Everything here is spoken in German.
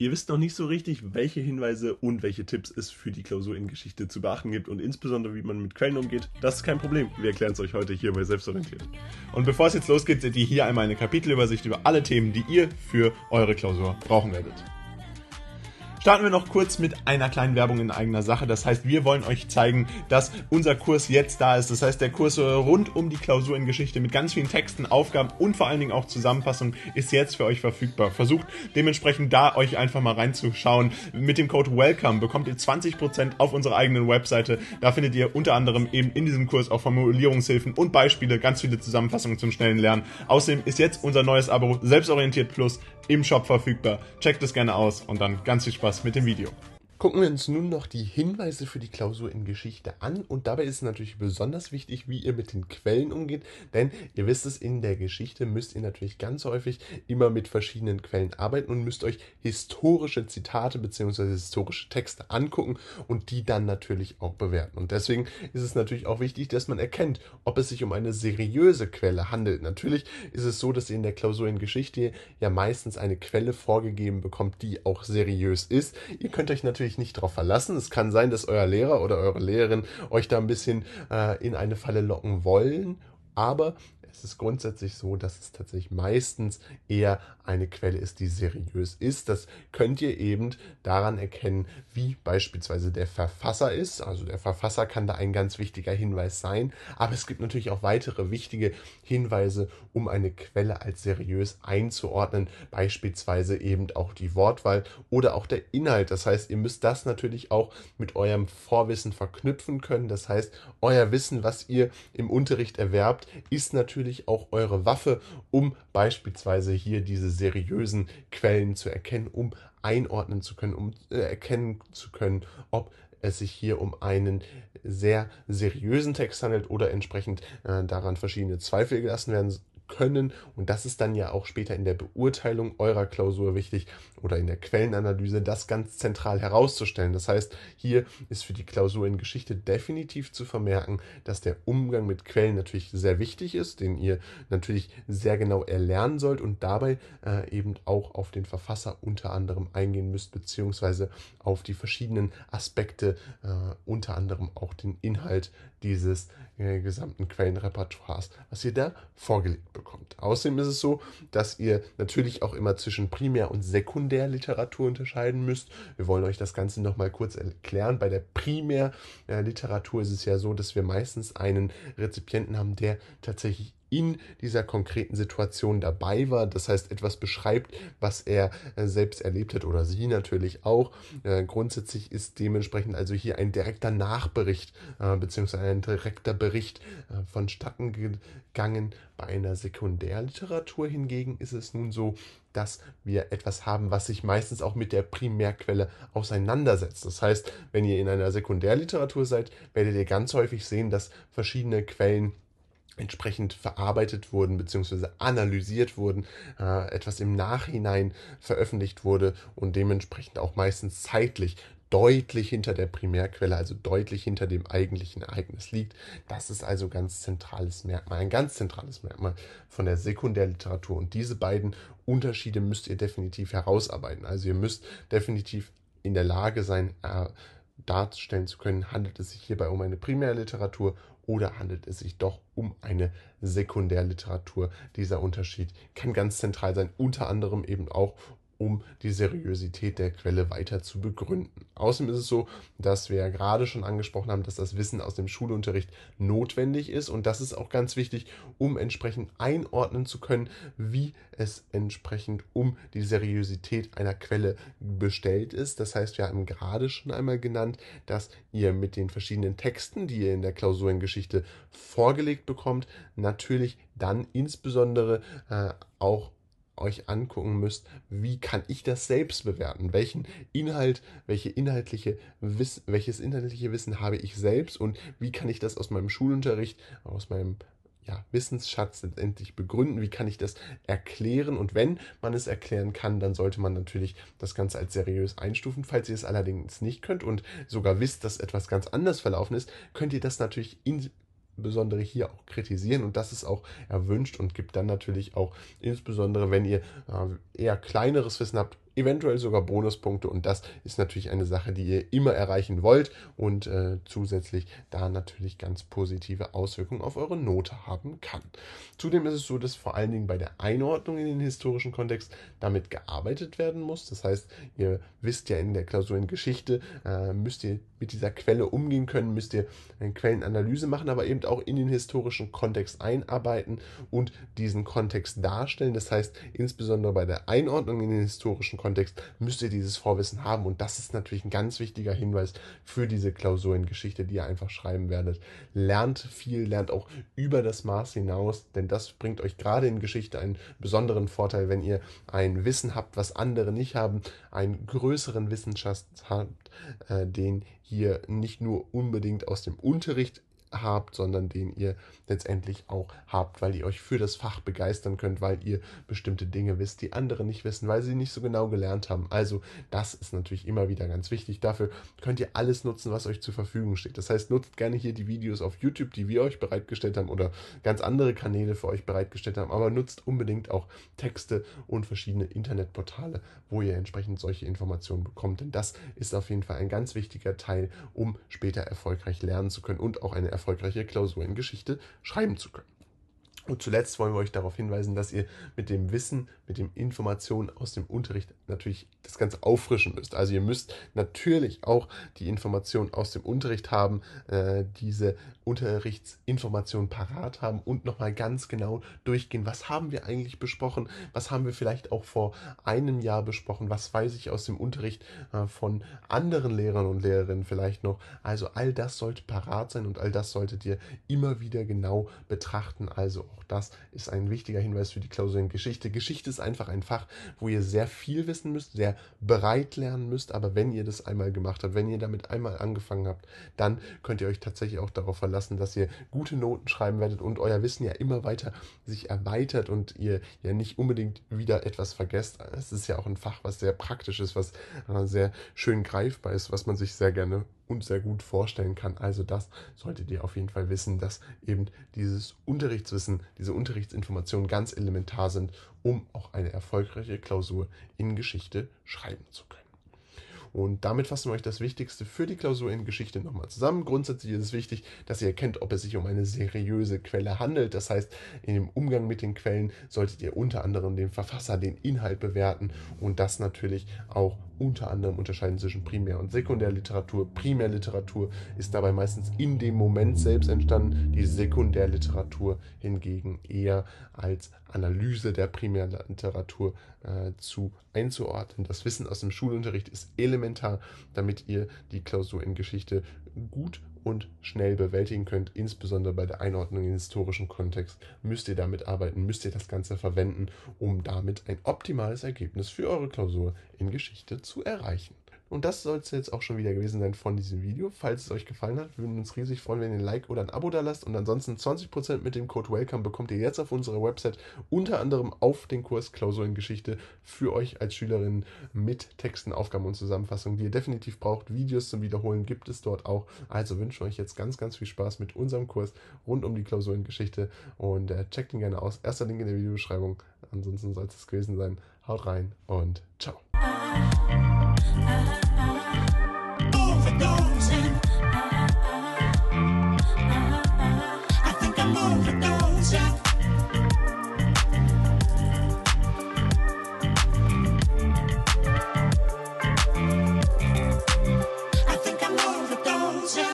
Ihr wisst noch nicht so richtig, welche Hinweise und welche Tipps es für die Klausur in Geschichte zu beachten gibt und insbesondere, wie man mit Quellen umgeht. Das ist kein Problem. Wir erklären es euch heute hier bei Selbstorientiert. Und bevor es jetzt losgeht, seht ihr hier einmal eine Kapitelübersicht über alle Themen, die ihr für eure Klausur brauchen werdet. Starten wir noch kurz mit einer kleinen Werbung in eigener Sache. Das heißt, wir wollen euch zeigen, dass unser Kurs jetzt da ist. Das heißt, der Kurs rund um die Klausur in Geschichte mit ganz vielen Texten, Aufgaben und vor allen Dingen auch Zusammenfassungen ist jetzt für euch verfügbar. Versucht dementsprechend da euch einfach mal reinzuschauen. Mit dem Code WELCOME bekommt ihr 20% auf unserer eigenen Webseite. Da findet ihr unter anderem eben in diesem Kurs auch Formulierungshilfen und Beispiele, ganz viele Zusammenfassungen zum schnellen Lernen. Außerdem ist jetzt unser neues Abo Selbstorientiert Plus im Shop verfügbar. Checkt es gerne aus und dann ganz viel Spaß mit dem Video. Gucken wir uns nun noch die Hinweise für die Klausur in Geschichte an und dabei ist natürlich besonders wichtig, wie ihr mit den Quellen umgeht, denn ihr wisst es, in der Geschichte müsst ihr natürlich ganz häufig immer mit verschiedenen Quellen arbeiten und müsst euch historische Zitate bzw. historische Texte angucken und die dann natürlich auch bewerten. Und deswegen ist es natürlich auch wichtig, dass man erkennt, ob es sich um eine seriöse Quelle handelt. Natürlich ist es so, dass ihr in der Klausur in Geschichte ja meistens eine Quelle vorgegeben bekommt, die auch seriös ist. Ihr könnt euch natürlich natürlich nicht darauf verlassen. Es kann sein, dass euer Lehrer oder eure Lehrerin euch da ein bisschen äh, in eine Falle locken wollen, aber es ist grundsätzlich so, dass es tatsächlich meistens eher eine Quelle ist, die seriös ist. Das könnt ihr eben daran erkennen, wie beispielsweise der Verfasser ist. Also der Verfasser kann da ein ganz wichtiger Hinweis sein. Aber es gibt natürlich auch weitere wichtige Hinweise, um eine Quelle als seriös einzuordnen. Beispielsweise eben auch die Wortwahl oder auch der Inhalt. Das heißt, ihr müsst das natürlich auch mit eurem Vorwissen verknüpfen können. Das heißt, euer Wissen, was ihr im Unterricht erwerbt, ist natürlich natürlich auch eure Waffe, um beispielsweise hier diese seriösen Quellen zu erkennen, um einordnen zu können, um äh, erkennen zu können, ob es sich hier um einen sehr seriösen Text handelt oder entsprechend äh, daran verschiedene Zweifel gelassen werden können. Und das ist dann ja auch später in der Beurteilung eurer Klausur wichtig oder in der Quellenanalyse, das ganz zentral herauszustellen. Das heißt, hier ist für die Klausur in Geschichte definitiv zu vermerken, dass der Umgang mit Quellen natürlich sehr wichtig ist, den ihr natürlich sehr genau erlernen sollt und dabei äh, eben auch auf den Verfasser unter anderem eingehen müsst, beziehungsweise auf die verschiedenen Aspekte, äh, unter anderem auch den Inhalt dieses äh, gesamten Quellenrepertoires, was ihr da vorgelegt bekommt. Außerdem ist es so, dass ihr natürlich auch immer zwischen Primär- und Sekundärliteratur unterscheiden müsst. Wir wollen euch das Ganze nochmal kurz erklären. Bei der Primärliteratur ist es ja so, dass wir meistens einen Rezipienten haben, der tatsächlich in dieser konkreten Situation dabei war. Das heißt, etwas beschreibt, was er äh, selbst erlebt hat oder sie natürlich auch. Äh, grundsätzlich ist dementsprechend also hier ein direkter Nachbericht äh, bzw. ein direkter Bericht vonstatten gegangen. Bei einer Sekundärliteratur hingegen ist es nun so, dass wir etwas haben, was sich meistens auch mit der Primärquelle auseinandersetzt. Das heißt, wenn ihr in einer Sekundärliteratur seid, werdet ihr ganz häufig sehen, dass verschiedene Quellen entsprechend verarbeitet wurden bzw. analysiert wurden, äh, etwas im Nachhinein veröffentlicht wurde und dementsprechend auch meistens zeitlich deutlich hinter der Primärquelle, also deutlich hinter dem eigentlichen Ereignis liegt. Das ist also ganz zentrales Merkmal, ein ganz zentrales Merkmal von der Sekundärliteratur. Und diese beiden Unterschiede müsst ihr definitiv herausarbeiten. Also ihr müsst definitiv in der Lage sein, äh, darstellen zu können, handelt es sich hierbei um eine Primärliteratur oder handelt es sich doch um eine Sekundärliteratur? Dieser Unterschied kann ganz zentral sein, unter anderem eben auch um die Seriosität der Quelle weiter zu begründen. Außerdem ist es so, dass wir ja gerade schon angesprochen haben, dass das Wissen aus dem Schulunterricht notwendig ist und das ist auch ganz wichtig, um entsprechend einordnen zu können, wie es entsprechend um die Seriosität einer Quelle bestellt ist. Das heißt, wir haben gerade schon einmal genannt, dass ihr mit den verschiedenen Texten, die ihr in der Klausur in Geschichte vorgelegt bekommt, natürlich dann insbesondere äh, auch euch angucken müsst, wie kann ich das selbst bewerten? Welchen Inhalt, welche inhaltliche Wiss, welches inhaltliche Wissen habe ich selbst und wie kann ich das aus meinem Schulunterricht, aus meinem ja, Wissensschatz letztendlich begründen, wie kann ich das erklären und wenn man es erklären kann, dann sollte man natürlich das Ganze als seriös einstufen. Falls ihr es allerdings nicht könnt und sogar wisst, dass etwas ganz anders verlaufen ist, könnt ihr das natürlich in insbesondere hier auch kritisieren und das ist auch erwünscht und gibt dann natürlich auch, insbesondere wenn ihr äh, eher kleineres Wissen habt, eventuell sogar Bonuspunkte und das ist natürlich eine Sache, die ihr immer erreichen wollt und äh, zusätzlich da natürlich ganz positive Auswirkungen auf eure Note haben kann. Zudem ist es so, dass vor allen Dingen bei der Einordnung in den historischen Kontext damit gearbeitet werden muss. Das heißt, ihr wisst ja in der Klausur in Geschichte, äh, müsst ihr mit dieser Quelle umgehen können, müsst ihr eine Quellenanalyse machen, aber eben auch in den historischen Kontext einarbeiten und diesen Kontext darstellen. Das heißt, insbesondere bei der Einordnung in den historischen Kontext müsst ihr dieses Vorwissen haben und das ist natürlich ein ganz wichtiger Hinweis für diese Klausur in Geschichte, die ihr einfach schreiben werdet. Lernt viel, lernt auch über das Maß hinaus, denn das bringt euch gerade in Geschichte einen besonderen Vorteil, wenn ihr ein Wissen habt, was andere nicht haben, einen größeren Wissenschaft habt, äh, den ihr nicht nur unbedingt aus dem Unterricht habt, sondern den ihr letztendlich auch habt, weil ihr euch für das Fach begeistern könnt, weil ihr bestimmte Dinge wisst, die andere nicht wissen, weil sie nicht so genau gelernt haben. Also das ist natürlich immer wieder ganz wichtig. Dafür könnt ihr alles nutzen, was euch zur Verfügung steht. Das heißt, nutzt gerne hier die Videos auf YouTube, die wir euch bereitgestellt haben oder ganz andere Kanäle für euch bereitgestellt haben, aber nutzt unbedingt auch Texte und verschiedene Internetportale, wo ihr entsprechend solche Informationen bekommt. Denn das ist auf jeden Fall ein ganz wichtiger Teil, um später erfolgreich lernen zu können und auch eine erfolgreiche Klausur in Geschichte schreiben zu können. Und zuletzt wollen wir euch darauf hinweisen, dass ihr mit dem Wissen, mit den Informationen aus dem Unterricht natürlich das Ganze auffrischen müsst. Also ihr müsst natürlich auch die Informationen aus dem Unterricht haben, äh, diese Unterrichtsinformationen parat haben und nochmal ganz genau durchgehen, was haben wir eigentlich besprochen, was haben wir vielleicht auch vor einem Jahr besprochen, was weiß ich aus dem Unterricht äh, von anderen Lehrern und Lehrerinnen vielleicht noch. Also all das sollte parat sein und all das solltet ihr immer wieder genau betrachten. Also auch das ist ein wichtiger Hinweis für die Klausur in Geschichte. Geschichte ist einfach ein Fach, wo ihr sehr viel wissen müsst, sehr bereit lernen müsst. Aber wenn ihr das einmal gemacht habt, wenn ihr damit einmal angefangen habt, dann könnt ihr euch tatsächlich auch darauf verlassen, dass ihr gute Noten schreiben werdet und euer Wissen ja immer weiter sich erweitert und ihr ja nicht unbedingt wieder etwas vergesst. Es ist ja auch ein Fach, was sehr praktisch ist, was äh, sehr schön greifbar ist, was man sich sehr gerne und sehr gut vorstellen kann. Also das solltet ihr auf jeden Fall wissen, dass eben dieses Unterrichtswissen, diese Unterrichtsinformationen ganz elementar sind, um auch eine erfolgreiche Klausur in Geschichte schreiben zu können. Und damit fassen wir euch das Wichtigste für die Klausur in Geschichte nochmal zusammen. Grundsätzlich ist es wichtig, dass ihr erkennt, ob es sich um eine seriöse Quelle handelt. Das heißt, in dem Umgang mit den Quellen solltet ihr unter anderem den Verfasser, den Inhalt bewerten und das natürlich auch unter anderem unterscheiden zwischen Primär- und Sekundärliteratur. Primärliteratur ist dabei meistens in dem Moment selbst entstanden, die Sekundärliteratur hingegen eher als Analyse der Primärliteratur äh, zu einzuordnen. Das Wissen aus dem Schulunterricht ist elementar, damit ihr die Klausur in Geschichte gut und schnell bewältigen könnt, insbesondere bei der Einordnung in historischen Kontext, müsst ihr damit arbeiten, müsst ihr das Ganze verwenden, um damit ein optimales Ergebnis für eure Klausur in Geschichte zu erreichen. Und das soll es jetzt auch schon wieder gewesen sein von diesem Video. Falls es euch gefallen hat, würden wir uns riesig freuen, wenn ihr ein Like oder ein Abo da lasst. Und ansonsten 20% mit dem Code WELCOME bekommt ihr jetzt auf unserer Website unter anderem auf den Kurs Klausurengeschichte für euch als Schülerin mit Texten, Aufgaben und Zusammenfassungen, die ihr definitiv braucht. Videos zum Wiederholen gibt es dort auch. Also wünsche euch jetzt ganz, ganz viel Spaß mit unserem Kurs rund um die Klausurengeschichte und äh, checkt ihn gerne aus. Erster Link in der Videobeschreibung. Ansonsten soll es gewesen sein. Haut rein und ciao.